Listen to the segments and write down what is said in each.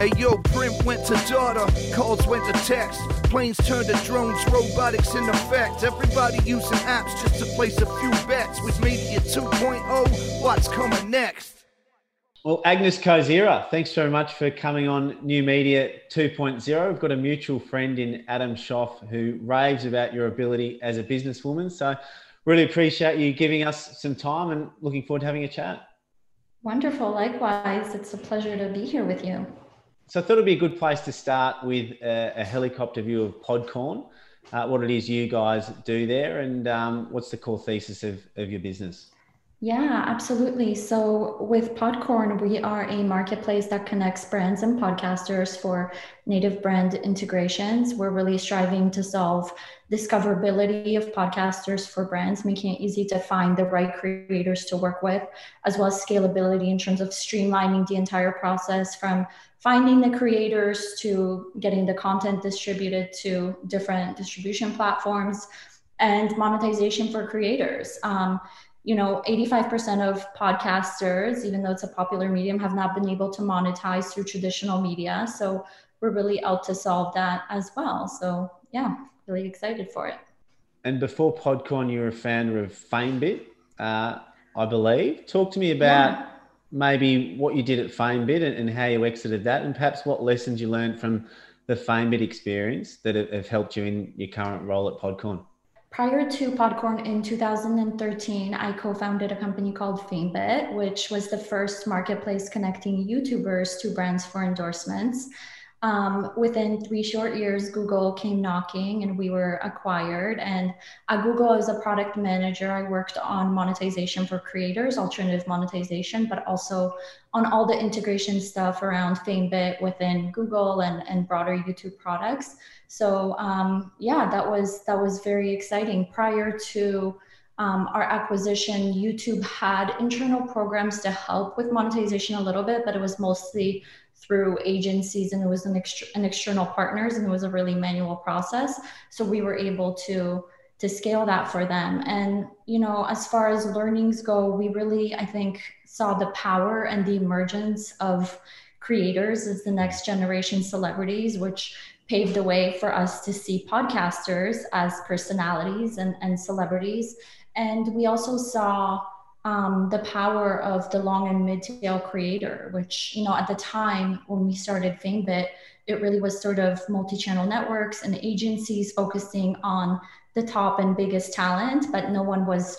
Hey yo, print went to daughter, calls went to text, planes turned to drones, robotics in effect. Everybody using apps just to place a few bets. With Media 2.0, what's coming next? Well, Agnes Kozera, thanks very much for coming on New Media 2.0. We've got a mutual friend in Adam Schoff who raves about your ability as a businesswoman. So, really appreciate you giving us some time and looking forward to having a chat. Wonderful. Likewise, it's a pleasure to be here with you. So I thought it'd be a good place to start with a, a helicopter view of Podcorn, uh, what it is you guys do there, and um, what's the core thesis of, of your business. Yeah, absolutely. So with Podcorn, we are a marketplace that connects brands and podcasters for native brand integrations. We're really striving to solve discoverability of podcasters for brands, making it easy to find the right creators to work with, as well as scalability in terms of streamlining the entire process from finding the creators to getting the content distributed to different distribution platforms and monetization for creators. Um, you know 85% of podcasters even though it's a popular medium have not been able to monetize through traditional media. So we're really out to solve that as well. So yeah really excited for it. And before podcorn you were a founder of famebit uh, i believe. Talk to me about yeah. maybe what you did at famebit and, and how you exited that and perhaps what lessons you learned from the famebit experience that have helped you in your current role at podcorn Prior to Podcorn in 2013, I co founded a company called FameBit, which was the first marketplace connecting YouTubers to brands for endorsements. Um, within three short years, Google came knocking and we were acquired. And at Google, as a product manager, I worked on monetization for creators, alternative monetization, but also on all the integration stuff around FameBit within Google and, and broader YouTube products. So um, yeah, that was that was very exciting. Prior to um, our acquisition, YouTube had internal programs to help with monetization a little bit, but it was mostly through agencies and it was an, extra, an external partners and it was a really manual process. So we were able to to scale that for them. And you know as far as learnings go we really i think saw the power and the emergence of creators as the next generation celebrities which paved the way for us to see podcasters as personalities and, and celebrities. And we also saw um, the power of the long and mid-tail creator, which you know at the time when we started FameBit, it really was sort of multi-channel networks and agencies focusing on the top and biggest talent, but no one was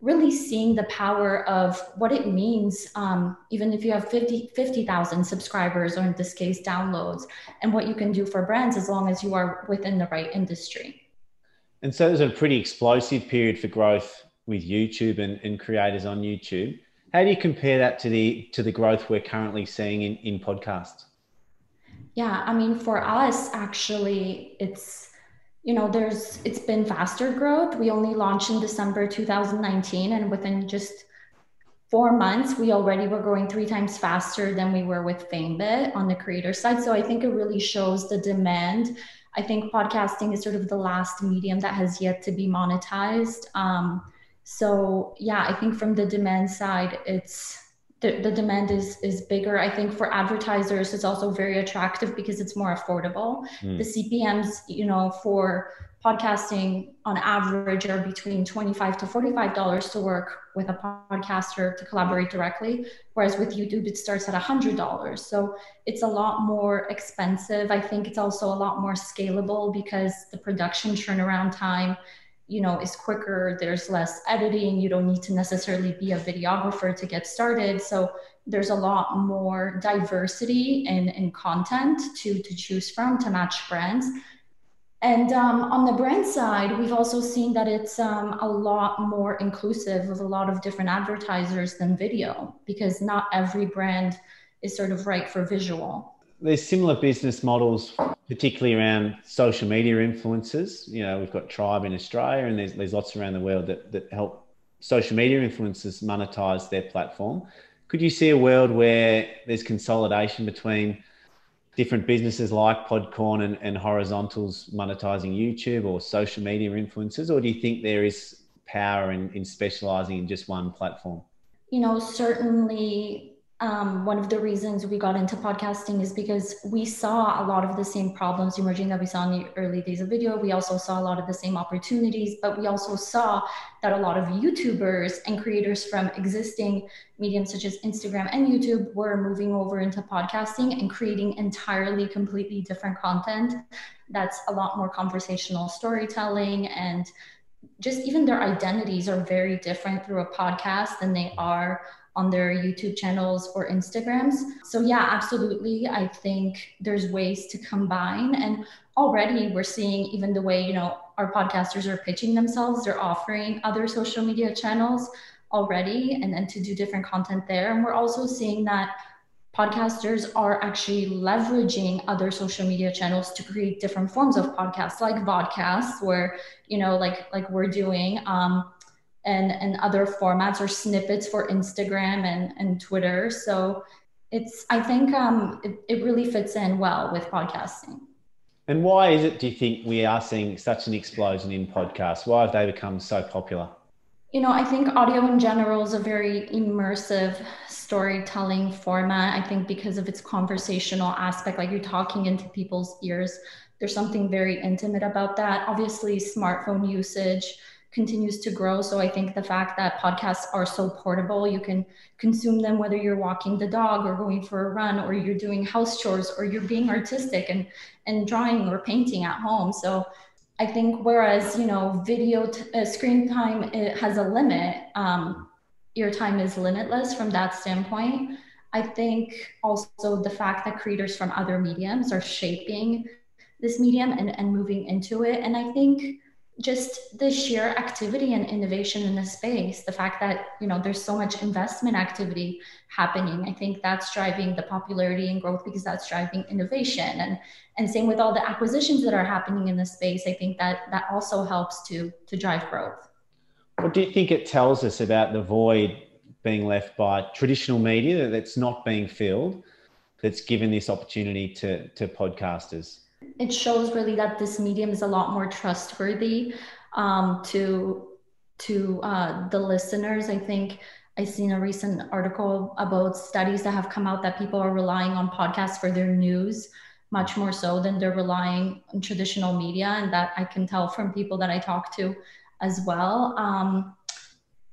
really seeing the power of what it means, um, even if you have 50,000 50, subscribers, or in this case, downloads, and what you can do for brands as long as you are within the right industry. And so it was a pretty explosive period for growth with YouTube and, and creators on YouTube. How do you compare that to the to the growth we're currently seeing in, in podcasts? Yeah, I mean, for us, actually, it's you know, there's it's been faster growth. We only launched in December 2019, and within just four months, we already were growing three times faster than we were with FameBit on the creator side. So I think it really shows the demand. I think podcasting is sort of the last medium that has yet to be monetized. Um, so yeah, I think from the demand side, it's the, the demand is is bigger. I think for advertisers, it's also very attractive because it's more affordable. Mm. The CPMS, you know, for podcasting on average are between 25 to 45 dollars to work with a podcaster to collaborate directly whereas with youtube it starts at 100 dollars so it's a lot more expensive i think it's also a lot more scalable because the production turnaround time you know is quicker there's less editing you don't need to necessarily be a videographer to get started. So there's a lot more diversity in, in content to, to choose from to match brands. And um, on the brand side we've also seen that it's um, a lot more inclusive of a lot of different advertisers than video because not every brand is sort of right for visual there's similar business models, particularly around social media influencers. You know, we've got Tribe in Australia, and there's there's lots around the world that that help social media influencers monetize their platform. Could you see a world where there's consolidation between different businesses like Podcorn and, and horizontals monetizing YouTube or social media influencers, or do you think there is power in, in specializing in just one platform? You know, certainly um, one of the reasons we got into podcasting is because we saw a lot of the same problems emerging that we saw in the early days of video. We also saw a lot of the same opportunities, but we also saw that a lot of YouTubers and creators from existing mediums such as Instagram and YouTube were moving over into podcasting and creating entirely, completely different content that's a lot more conversational storytelling and just even their identities are very different through a podcast than they are on their YouTube channels or Instagrams. So, yeah, absolutely. I think there's ways to combine. And already we're seeing even the way, you know, our podcasters are pitching themselves, they're offering other social media channels already and then to do different content there. And we're also seeing that podcasters are actually leveraging other social media channels to create different forms of podcasts like vodcasts where you know like like we're doing um, and and other formats or snippets for Instagram and and Twitter. So it's I think um, it, it really fits in well with podcasting. And why is it? Do you think we are seeing such an explosion in podcasts? Why have they become so popular? You know, I think audio in general is a very immersive storytelling format. I think because of its conversational aspect, like you're talking into people's ears, there's something very intimate about that. Obviously, smartphone usage continues to grow. So I think the fact that podcasts are so portable, you can consume them whether you're walking the dog or going for a run or you're doing house chores or you're being artistic and and drawing or painting at home. So I think whereas you know video t- uh, screen time it has a limit, um, your time is limitless from that standpoint. I think also the fact that creators from other mediums are shaping this medium and, and moving into it. And I think just the sheer activity and innovation in the space the fact that you know there's so much investment activity happening i think that's driving the popularity and growth because that's driving innovation. And and same with all the acquisitions that are happening in the space i think that that also helps to to drive growth. What do you think it tells us about the void being left by traditional media that's not being filled that's given this opportunity to to podcasters it shows really that this medium is a lot more trustworthy um, to to uh, the listeners. I think I've seen a recent article about studies that have come out that people are relying on podcasts for their news much more so than they're relying on traditional media, and that I can tell from people that I talk to as well. Um,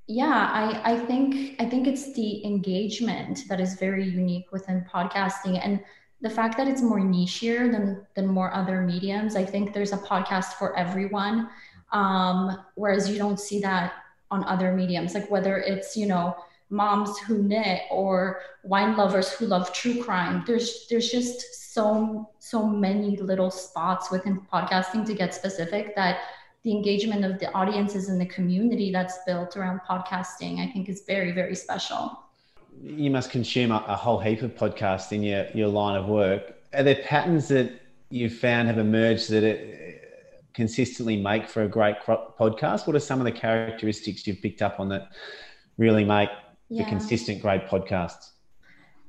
yeah, I, I think I think it's the engagement that is very unique within podcasting and the fact that it's more nichier than than more other mediums i think there's a podcast for everyone. Um, whereas you don't see that on other mediums like whether it's you know moms who knit or wine lovers who love true crime. There's there's just so so many little spots within podcasting to get specific that the engagement of the audiences and the community that's built around podcasting i think is very very special you must consume a, a, whole heap of podcasts in your, your line of work. Are there patterns that you've found have emerged that it consistently make for a great podcast? What are some of the characteristics you've picked up on that really make yeah. the consistent great podcasts?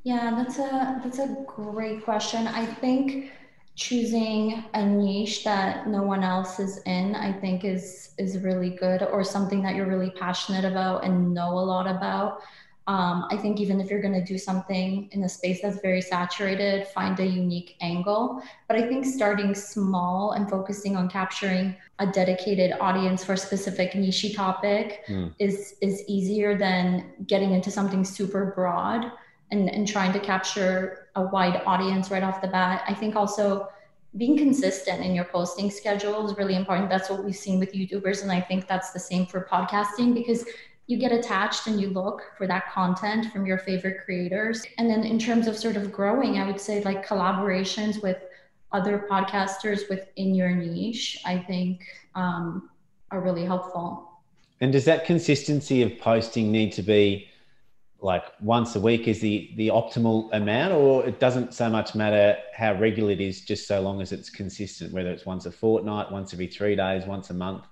Yeah, that's a that's a great question. I think choosing a niche that no one else is in, I think is is really good, or something that you're really passionate about and know a lot about. Um, I think even if you're going to do something in a space that's very saturated, find a unique angle. But I think starting small and focusing on capturing a dedicated audience for a specific niche topic mm. is is easier than getting into something super broad and, and trying to capture a wide audience right off the bat. I think also being consistent in your posting schedule is really important. That's what we've seen with YouTubers. And I think that's the same for podcasting because you get attached and you look for that content from your favorite creators. And then in terms of sort of growing, I would say like collaborations with other podcasters within your niche, I think um, are really helpful. And does that consistency of posting need to be like once a week is the the optimal amount or it doesn't so much matter how regular it is just so long as it's consistent whether it's once a fortnight once every three days once a month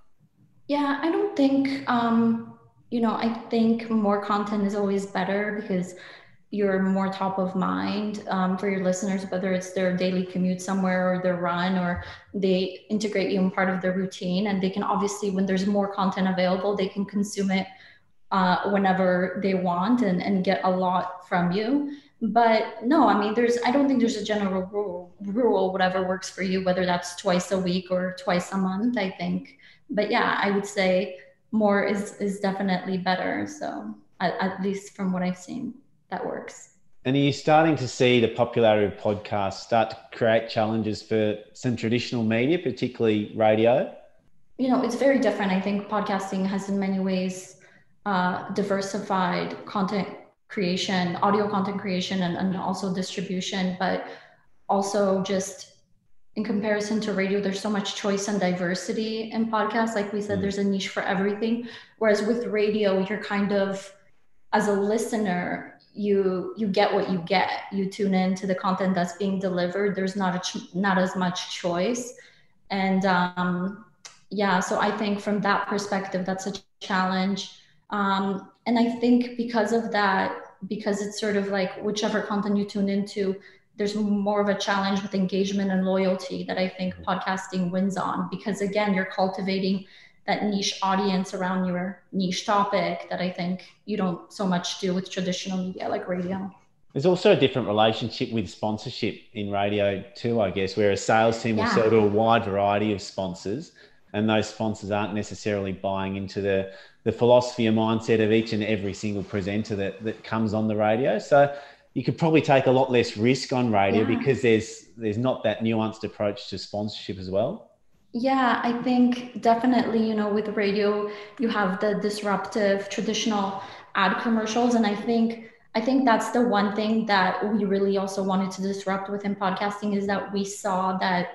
yeah i don't think um you know, I think more content is always better because you're more top of mind um, for your listeners, whether it's their daily commute somewhere or their run, or they integrate you in part of their routine. And they can obviously, when there's more content available, they can consume it uh, whenever they want and, and get a lot from you but no i mean there's i don't think there's a general rule rule whatever works for you whether that's twice a week or twice a month i think but yeah i would say more is is definitely better. So at, at least from what i've seen that works. And are you starting to see the popularity of podcasts start to create challenges for some traditional media particularly radio? You know it's very different. I think podcasting has in many ways uh, diversified content creation, audio content creation, and, and also distribution, but also just in comparison to radio, there's so much choice and diversity in podcasts. Like we said, mm. there's a niche for everything. Whereas with radio, you're kind of, as a listener, you you get what you get. You tune in to the content that's being delivered. There's not a ch- not as much choice, and um, yeah. So I think from that perspective, that's a challenge. Um, and I think because of that, because it's sort of like whichever content you tune into, there's more of a challenge with engagement and loyalty that I think podcasting wins on. Because again, you're cultivating that niche audience around your niche topic that I think you don't so much do with traditional media like radio. There's also a different relationship with sponsorship in radio too, I guess, where a sales team will sell to a wide variety of sponsors, and those sponsors aren't necessarily buying into the the philosophy and mindset of each and every single presenter that, that comes on the radio. So you could probably take a lot less risk on radio yeah. because there's there's not that nuanced approach to sponsorship as well. Yeah, I think definitely, you know, with radio, you have the disruptive traditional ad commercials. And I think I think that's the one thing that we really also wanted to disrupt within podcasting is that we saw that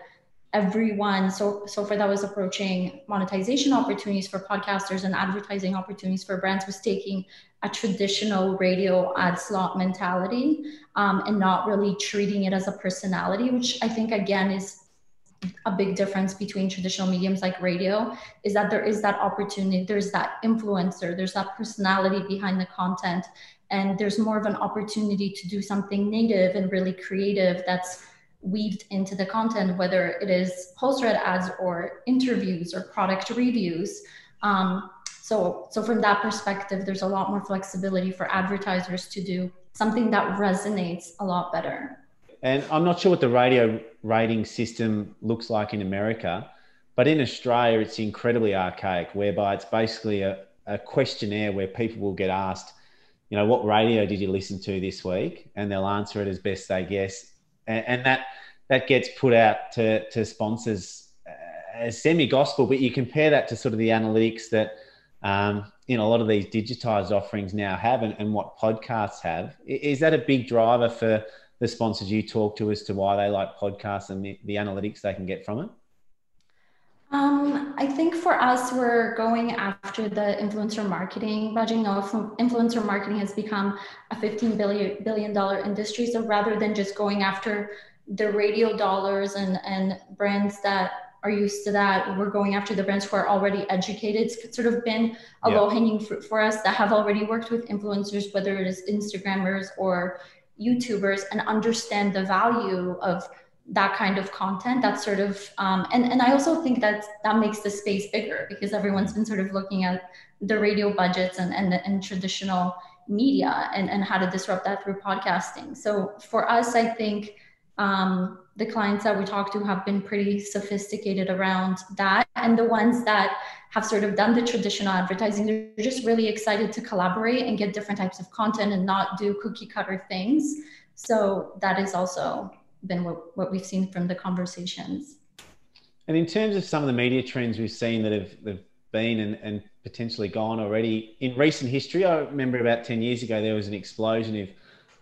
everyone so so for that was approaching monetization opportunities for podcasters and advertising opportunities for brands was taking a traditional radio ad slot mentality um, and not really treating it as a personality which i think again is a big difference between traditional mediums like radio is that there is that opportunity there's that influencer there's that personality behind the content and there's more of an opportunity to do something native and really creative that's weaved into the content, whether it is post read ads or interviews or product reviews. Um, so, so from that perspective, there's a lot more flexibility for advertisers to do something that resonates a lot better. And I'm not sure what the radio rating system looks like in America, but in Australia, it's incredibly archaic, whereby it's basically a, a questionnaire where people will get asked, you know, what radio did you listen to this week? And they'll answer it as best they guess and, and that that gets put out to to sponsors uh, as semi gospel. But you compare that to sort of the analytics that um, you know a lot of these digitized offerings now have, and, and what podcasts have. Is that a big driver for the sponsors you talk to as to why they like podcasts and the, the analytics they can get from it? Um, I think for us, we're going after the influencer marketing budget. You know, influencer marketing has become a $15 billion, billion dollar industry. So rather than just going after the radio dollars and, and brands that are used to that, we're going after the brands who are already educated. It's sort of been a yeah. low hanging fruit for us that have already worked with influencers, whether it is Instagrammers or YouTubers, and understand the value of that kind of content that sort of um, and and i also think that that makes the space bigger because everyone's been sort of looking at the radio budgets and and, and traditional media and, and how to disrupt that through podcasting so for us i think um, the clients that we talk to have been pretty sophisticated around that and the ones that have sort of done the traditional advertising they're just really excited to collaborate and get different types of content and not do cookie cutter things so that has also been what, what we've seen from the conversations. And in terms of some of the media trends we've seen that have, have been and, and potentially gone already in recent history, I remember about 10 years ago, there was an explosion of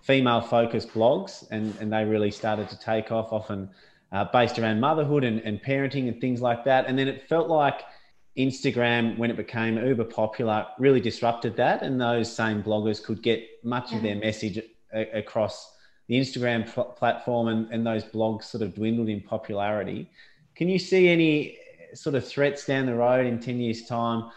female focused blogs and, and they really started to take off, often uh, based around motherhood and, and parenting and things like that. And then it felt like Instagram, when it became uber popular, really disrupted that. And those same bloggers could get much yeah. of their message a- across the Instagram pl- platform and, and those blogs sort of dwindled in popularity. Can you see any sort of threats down the road in 10 years' time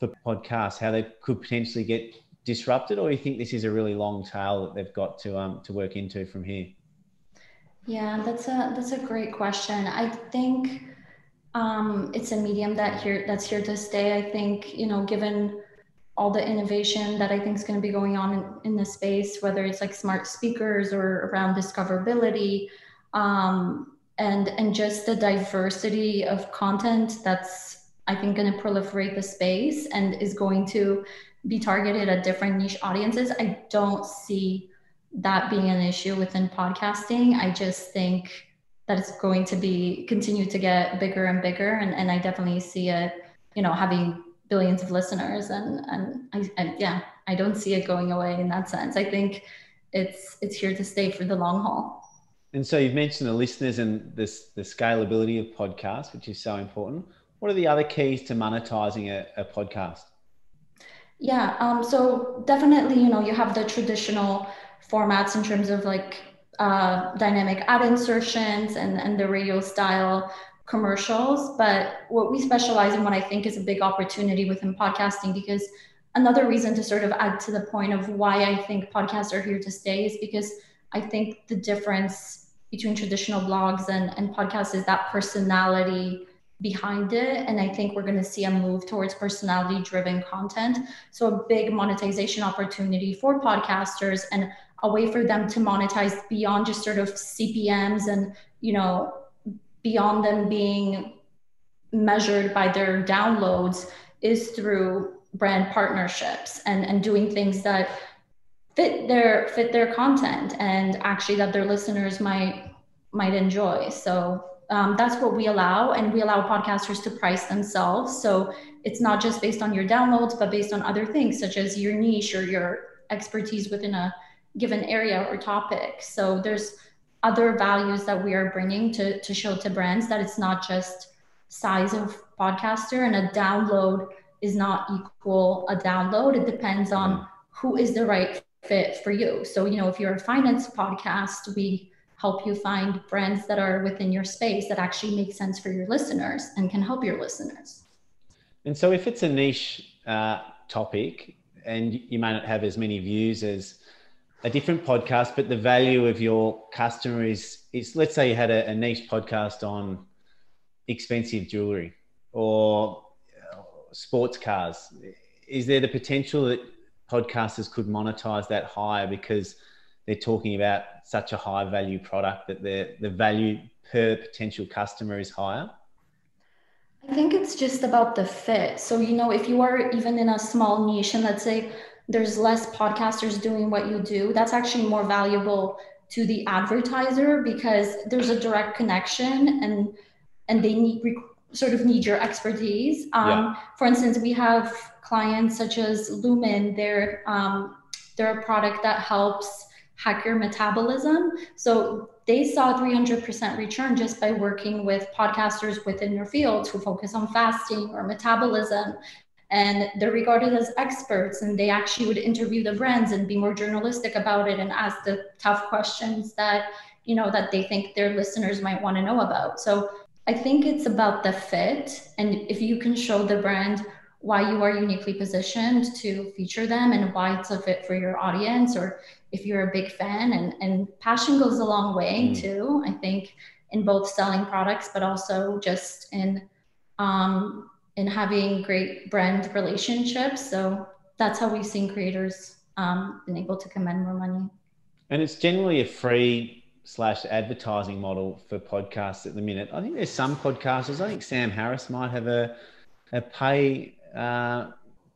for podcasts, how they could potentially get disrupted, or you think this is a really long tail that they've got to um, to work into from here? Yeah, that's a that's a great question. I think um, it's a medium that here that's here to stay. I think you know, given all the innovation that I think is going to be going on in, in the space, whether it's like smart speakers or around discoverability, um, and and just the diversity of content that's I think going to proliferate the space and is going to be targeted at different niche audiences. I don't see that being an issue within podcasting. I just think that it's going to be continue to get bigger and bigger, and and I definitely see it, you know, having billions of listeners and and I, and yeah i don't see it going away in that sense i think it's it's here to stay for the long haul and so you've mentioned the listeners and this the scalability of podcasts which is so important what are the other keys to monetizing a, a podcast yeah um, so definitely you know you have the traditional formats in terms of like uh, dynamic ad insertions and, and the radio style commercials, but what we specialize in, what I think is a big opportunity within podcasting, because another reason to sort of add to the point of why I think podcasts are here to stay is because I think the difference between traditional blogs and, and podcasts is that personality behind it. And I think we're going to see a move towards personality driven content. So, a big monetization opportunity for podcasters and a way for them to monetize beyond just sort of CPMs and, you know, beyond them being measured by their downloads is through brand partnerships and, and doing things that fit their fit their content and actually that their listeners might might enjoy so um, that's what we allow and we allow podcasters to price themselves so it's not just based on your downloads but based on other things such as your niche or your expertise within a given area or topic so there's other values that we are bringing to, to show to brands that it's not just size of podcaster and a download is not equal a download. It depends on mm-hmm. who is the right fit for you. So, you know, if you're a finance podcast, we help you find brands that are within your space that actually make sense for your listeners and can help your listeners. And so, if it's a niche uh, topic and you may not have as many views as a different podcast, but the value of your customer is is let's say you had a, a niche podcast on expensive jewelry or uh, sports cars. Is there the potential that podcasters could monetize that higher because they're talking about such a high value product that the the value per potential customer is higher? I think it's just about the fit. So, you know, if you are even in a small niche and let's say there's less podcasters doing what you do, that's actually more valuable to the advertiser because there's a direct connection and and they need sort of need your expertise. Um, yeah. For instance, we have clients such as Lumen. They're um, they're a product that helps hack your metabolism. So they saw 300% return just by working with podcasters within their fields who focus on fasting or metabolism and they're regarded as experts and they actually would interview the brands and be more journalistic about it and ask the tough questions that you know that they think their listeners might want to know about so i think it's about the fit and if you can show the brand why you are uniquely positioned to feature them and why it's a fit for your audience or if you're a big fan and, and passion goes a long way mm. too i think in both selling products but also just in um, in having great brand relationships. So that's how we've seen creators um, been able to command more money. And it's generally a free slash advertising model for podcasts at the minute. I think there's some podcasters. I think Sam Harris might have a a pay uh,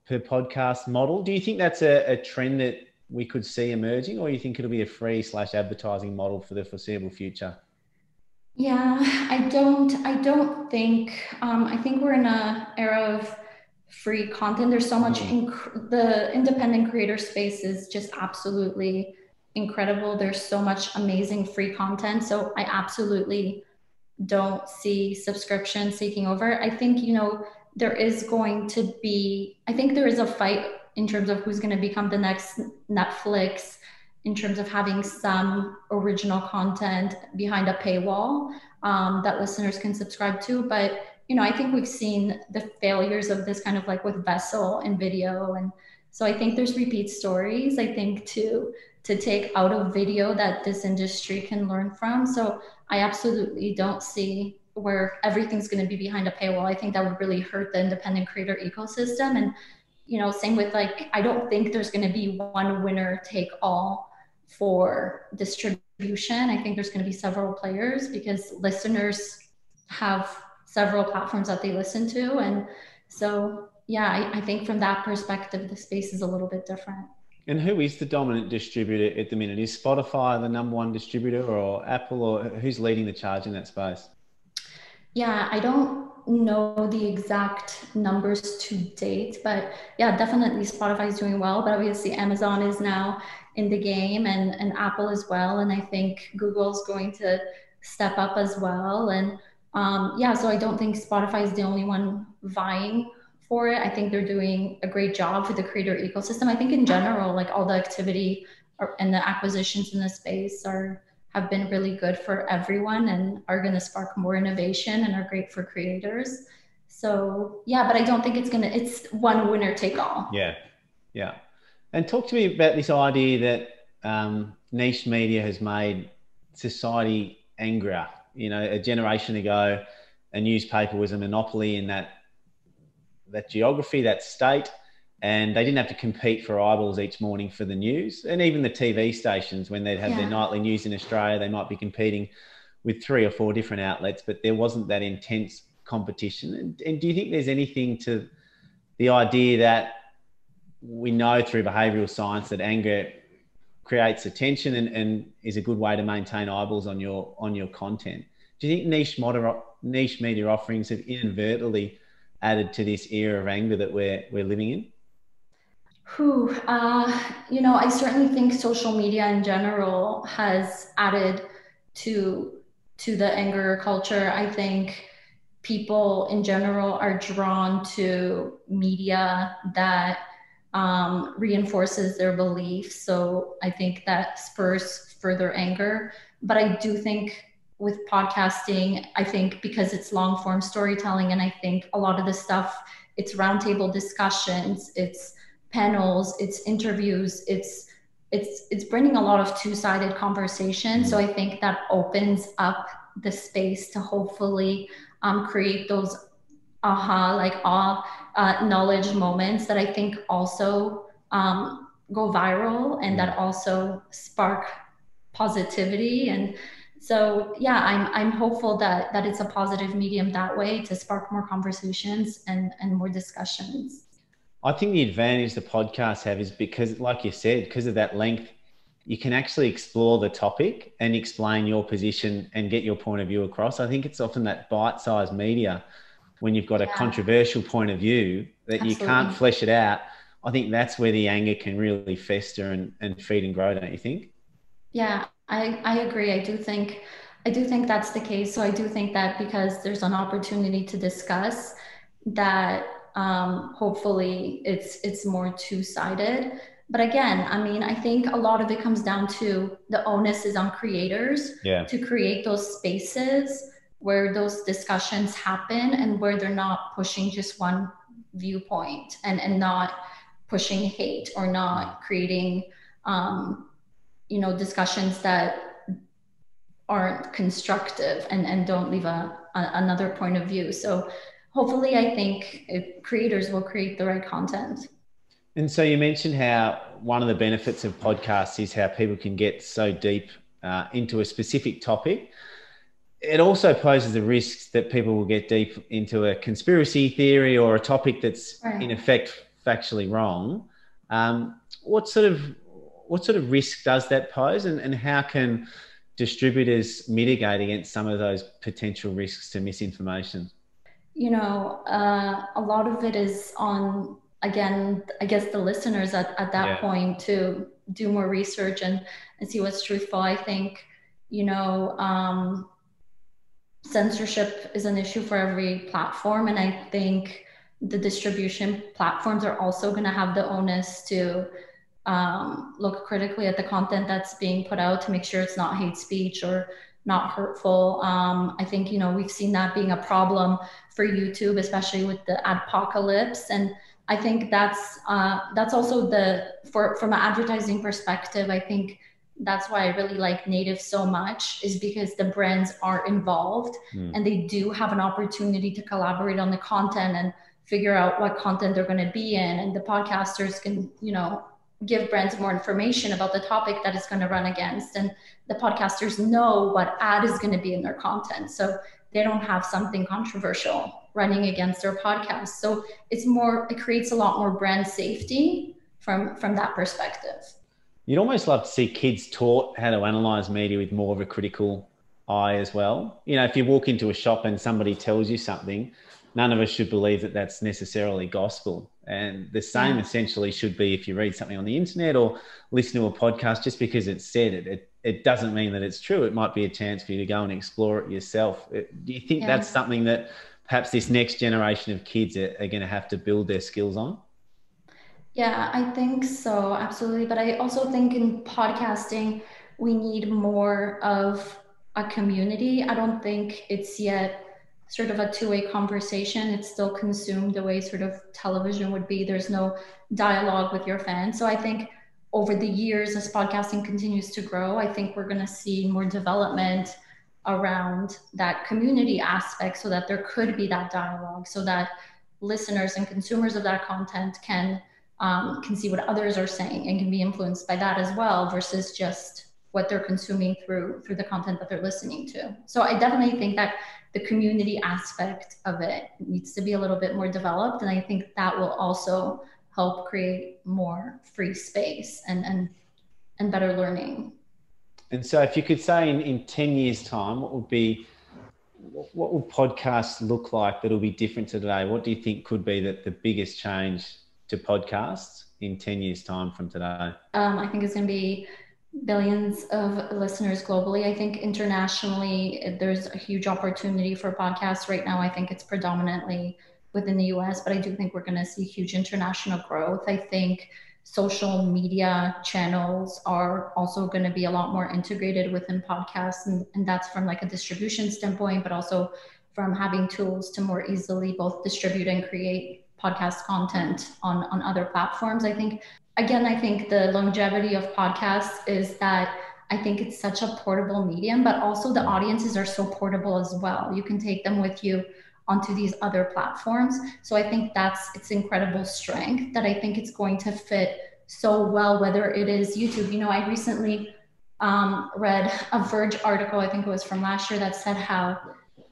per podcast model. Do you think that's a, a trend that we could see emerging, or you think it'll be a free slash advertising model for the foreseeable future? Yeah, I don't. I don't think. Um, I think we're in a era of free content. There's so much. Mm. Inc- the independent creator space is just absolutely incredible. There's so much amazing free content. So I absolutely don't see subscription taking over. I think you know there is going to be. I think there is a fight in terms of who's going to become the next Netflix in terms of having some original content behind a paywall um, that listeners can subscribe to. But you know, I think we've seen the failures of this kind of like with Vessel and video, and so I think there's repeat stories. I think too to take out of video that this industry can learn from. So I absolutely don't see where everything's going to be behind a paywall. I think that would really hurt the independent creator ecosystem and you know, same with like, I don't think there's going to be one winner take all for distribution. I think there's going to be several players because listeners have several platforms that they listen to. And so, yeah, I, I think from that perspective, the space is a little bit different. And who is the dominant distributor at the minute? Is Spotify the number one distributor or Apple or who's leading the charge in that space? Yeah, I don't know the exact numbers to date, but yeah, definitely Spotify is doing well. But obviously, Amazon is now in the game and, and Apple as well. And I think Google's going to step up as well. And um, yeah, so I don't think Spotify is the only one vying for it. I think they're doing a great job for the creator ecosystem. I think in general, like all the activity and the acquisitions in the space are have been really good for everyone and are going to spark more innovation and are great for creators. So yeah, but I don't think it's gonna. It's one winner take all. Yeah, yeah. And talk to me about this idea that um, niche media has made society angrier. You know, a generation ago, a newspaper was a monopoly in that that geography, that state, and they didn't have to compete for eyeballs each morning for the news. And even the TV stations, when they'd have yeah. their nightly news in Australia, they might be competing with three or four different outlets, but there wasn't that intense competition. And, and do you think there's anything to the idea that we know through behavioural science that anger creates attention and, and is a good way to maintain eyeballs on your on your content? Do you think niche moder- niche media offerings have inadvertently added to this era of anger that we're we're living in? Who, uh, you know, I certainly think social media in general has added to to the anger culture. I think people in general are drawn to media that um, reinforces their beliefs. So I think that spurs further anger. But I do think with podcasting, I think because it's long form storytelling, and I think a lot of the stuff, it's roundtable discussions, it's panels, it's interviews, it's it's it's bringing a lot of two-sided conversation. So I think that opens up the space to hopefully um, create those aha like awe uh, knowledge moments that I think also um, go viral and that also spark positivity and so yeah i'm i'm hopeful that that it's a positive medium that way to spark more conversations and and more discussions i think the advantage the podcasts have is because like you said because of that length you can actually explore the topic and explain your position and get your point of view across i think it's often that bite-sized media when you've got a controversial point of view that Absolutely. you can't flesh it out i think that's where the anger can really fester and, and feed and grow don't you think yeah I, I agree. I do think I do think that's the case. So I do think that because there's an opportunity to discuss that um, hopefully it's it's more two-sided. But again, I mean, I think a lot of it comes down to the onus is on creators yeah. to create those spaces where those discussions happen and where they're not pushing just one viewpoint and, and not pushing hate or not creating um, you know discussions that aren't constructive and and don't leave a, a another point of view so hopefully i think creators will create the right content and so you mentioned how one of the benefits of podcasts is how people can get so deep uh, into a specific topic it also poses the risk that people will get deep into a conspiracy theory or a topic that's right. in effect factually wrong um, what sort of what sort of risk does that pose and, and how can distributors mitigate against some of those potential risks to misinformation? You know, uh, a lot of it is on, again, I guess the listeners at, at that yeah. point to do more research and, and see what's truthful. I think, you know, um, censorship is an issue for every platform. And I think the distribution platforms are also going to have the onus to um, look critically at the content that's being put out to make sure it's not hate speech or not hurtful. Um, I think you know we've seen that being a problem for YouTube, especially with the adpocalypse, and I think that's uh, that's also the for from an advertising perspective. I think that's why I really like Native so much is because the brands are involved mm. and they do have an opportunity to collaborate on the content and figure out what content they're going to be in and the podcasters can you know give brands more information about the topic that it's going to run against and the podcasters know what ad is going to be in their content. So they don't have something controversial running against their podcast. So it's more it creates a lot more brand safety from from that perspective. You'd almost love to see kids taught how to analyze media with more of a critical eye as well. You know if you walk into a shop and somebody tells you something none of us should believe that that's necessarily gospel. And the same yeah. essentially should be if you read something on the internet or listen to a podcast, just because it's said it, it, it doesn't mean that it's true. It might be a chance for you to go and explore it yourself. do you think yeah. that's something that perhaps this next generation of kids are, are going to have to build their skills on? Yeah, I think so, absolutely. But I also think in podcasting, we need more of a community. I don't think it's yet sort of a two-way conversation. It's still consumed the way sort of television would be. There's no dialogue with your fans. So i think over the years as podcasting continues to grow i think we're going to see more development around that community aspect so that there could be that dialogue so that listeners and consumers of that content can um, can see what others are saying and can be influenced by that as well versus just what they're consuming through through the content that they're listening to so i definitely think that the community aspect of it needs to be a little bit more developed. And I think that will also help create more free space and, and, and better learning. And so if you could say in, in 10 years time, what would be, what will podcasts look like that'll be different to today? What do you think could be the, the biggest change to podcasts in 10 years time from today? Um, I think it's going to be billions of listeners globally. I think internationally, there's a huge opportunity for podcasts right now. I think it's predominantly within the US, but I do think we're going to see huge international growth. I think social media channels are also going to be a lot more integrated within podcasts, and, and that's from like a distribution standpoint, but also from having tools to more easily both distribute and create podcast content on on other platforms. I think again, I think the longevity of podcasts is that I think it's such a portable medium, but also the audiences are so portable as well. You can take them with you onto these other platforms. So I think that's its incredible strength that I think it's going to fit so well, whether it is YouTube. You know, I recently um, read a Verge article, I think it was from last year, that said how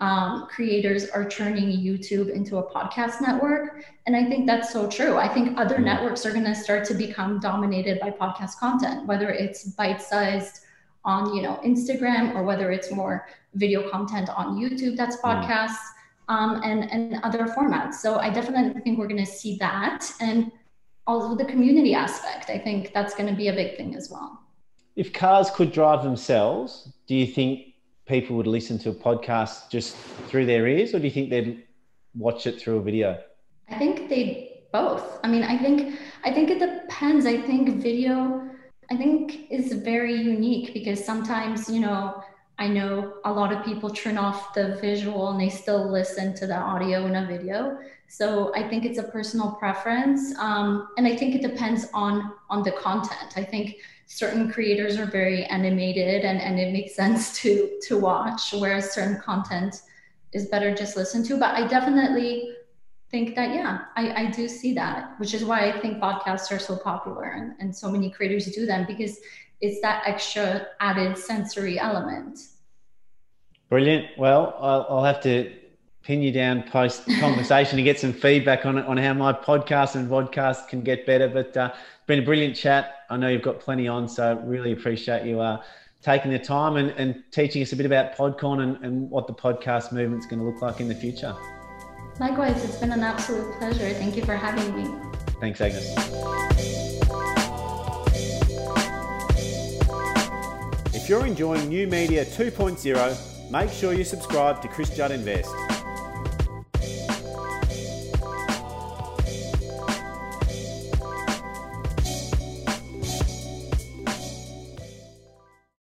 um, creators are turning YouTube into a podcast network. And I think that's so true. I think other mm. networks are going to start to become dominated by podcast content, whether it's bite sized on you know Instagram or whether it's more video content on YouTube that's mm. podcasts um, and, and other formats. So I definitely think we're going to see that. And also the community aspect, I think that's going to be a big thing as well. If cars could drive themselves, do you think people would listen to a podcast just through their ears, or do you think they'd watch it through a video? I think they both. I mean, I think I think it depends. I think video I think is very unique because sometimes, you know, I know a lot of people turn off the visual and they still listen to the audio in a video. So I think it's a personal preference, um, and I think it depends on on the content. I think certain creators are very animated and, and it makes sense to to watch whereas certain content is better just listen to. But i definitely think that yeah i, I do see that which is why i think podcasts are so popular and, and so many creators do them because it's that extra added sensory element. Brilliant. Well i'll, I'll have to pin you down post conversation to get some feedback on it, on how my podcast and podcast can get better but uh, it's been a brilliant chat. I know you've got plenty on, so really appreciate you uh, taking the time and, and teaching us a bit about Podcorn and, and what the podcast movement's going to look like in the future. Likewise, it's been an absolute pleasure. Thank you for having me. Thanks, Agnes. If you're enjoying New Media 2.0, make sure you subscribe to Chris Judd Invest.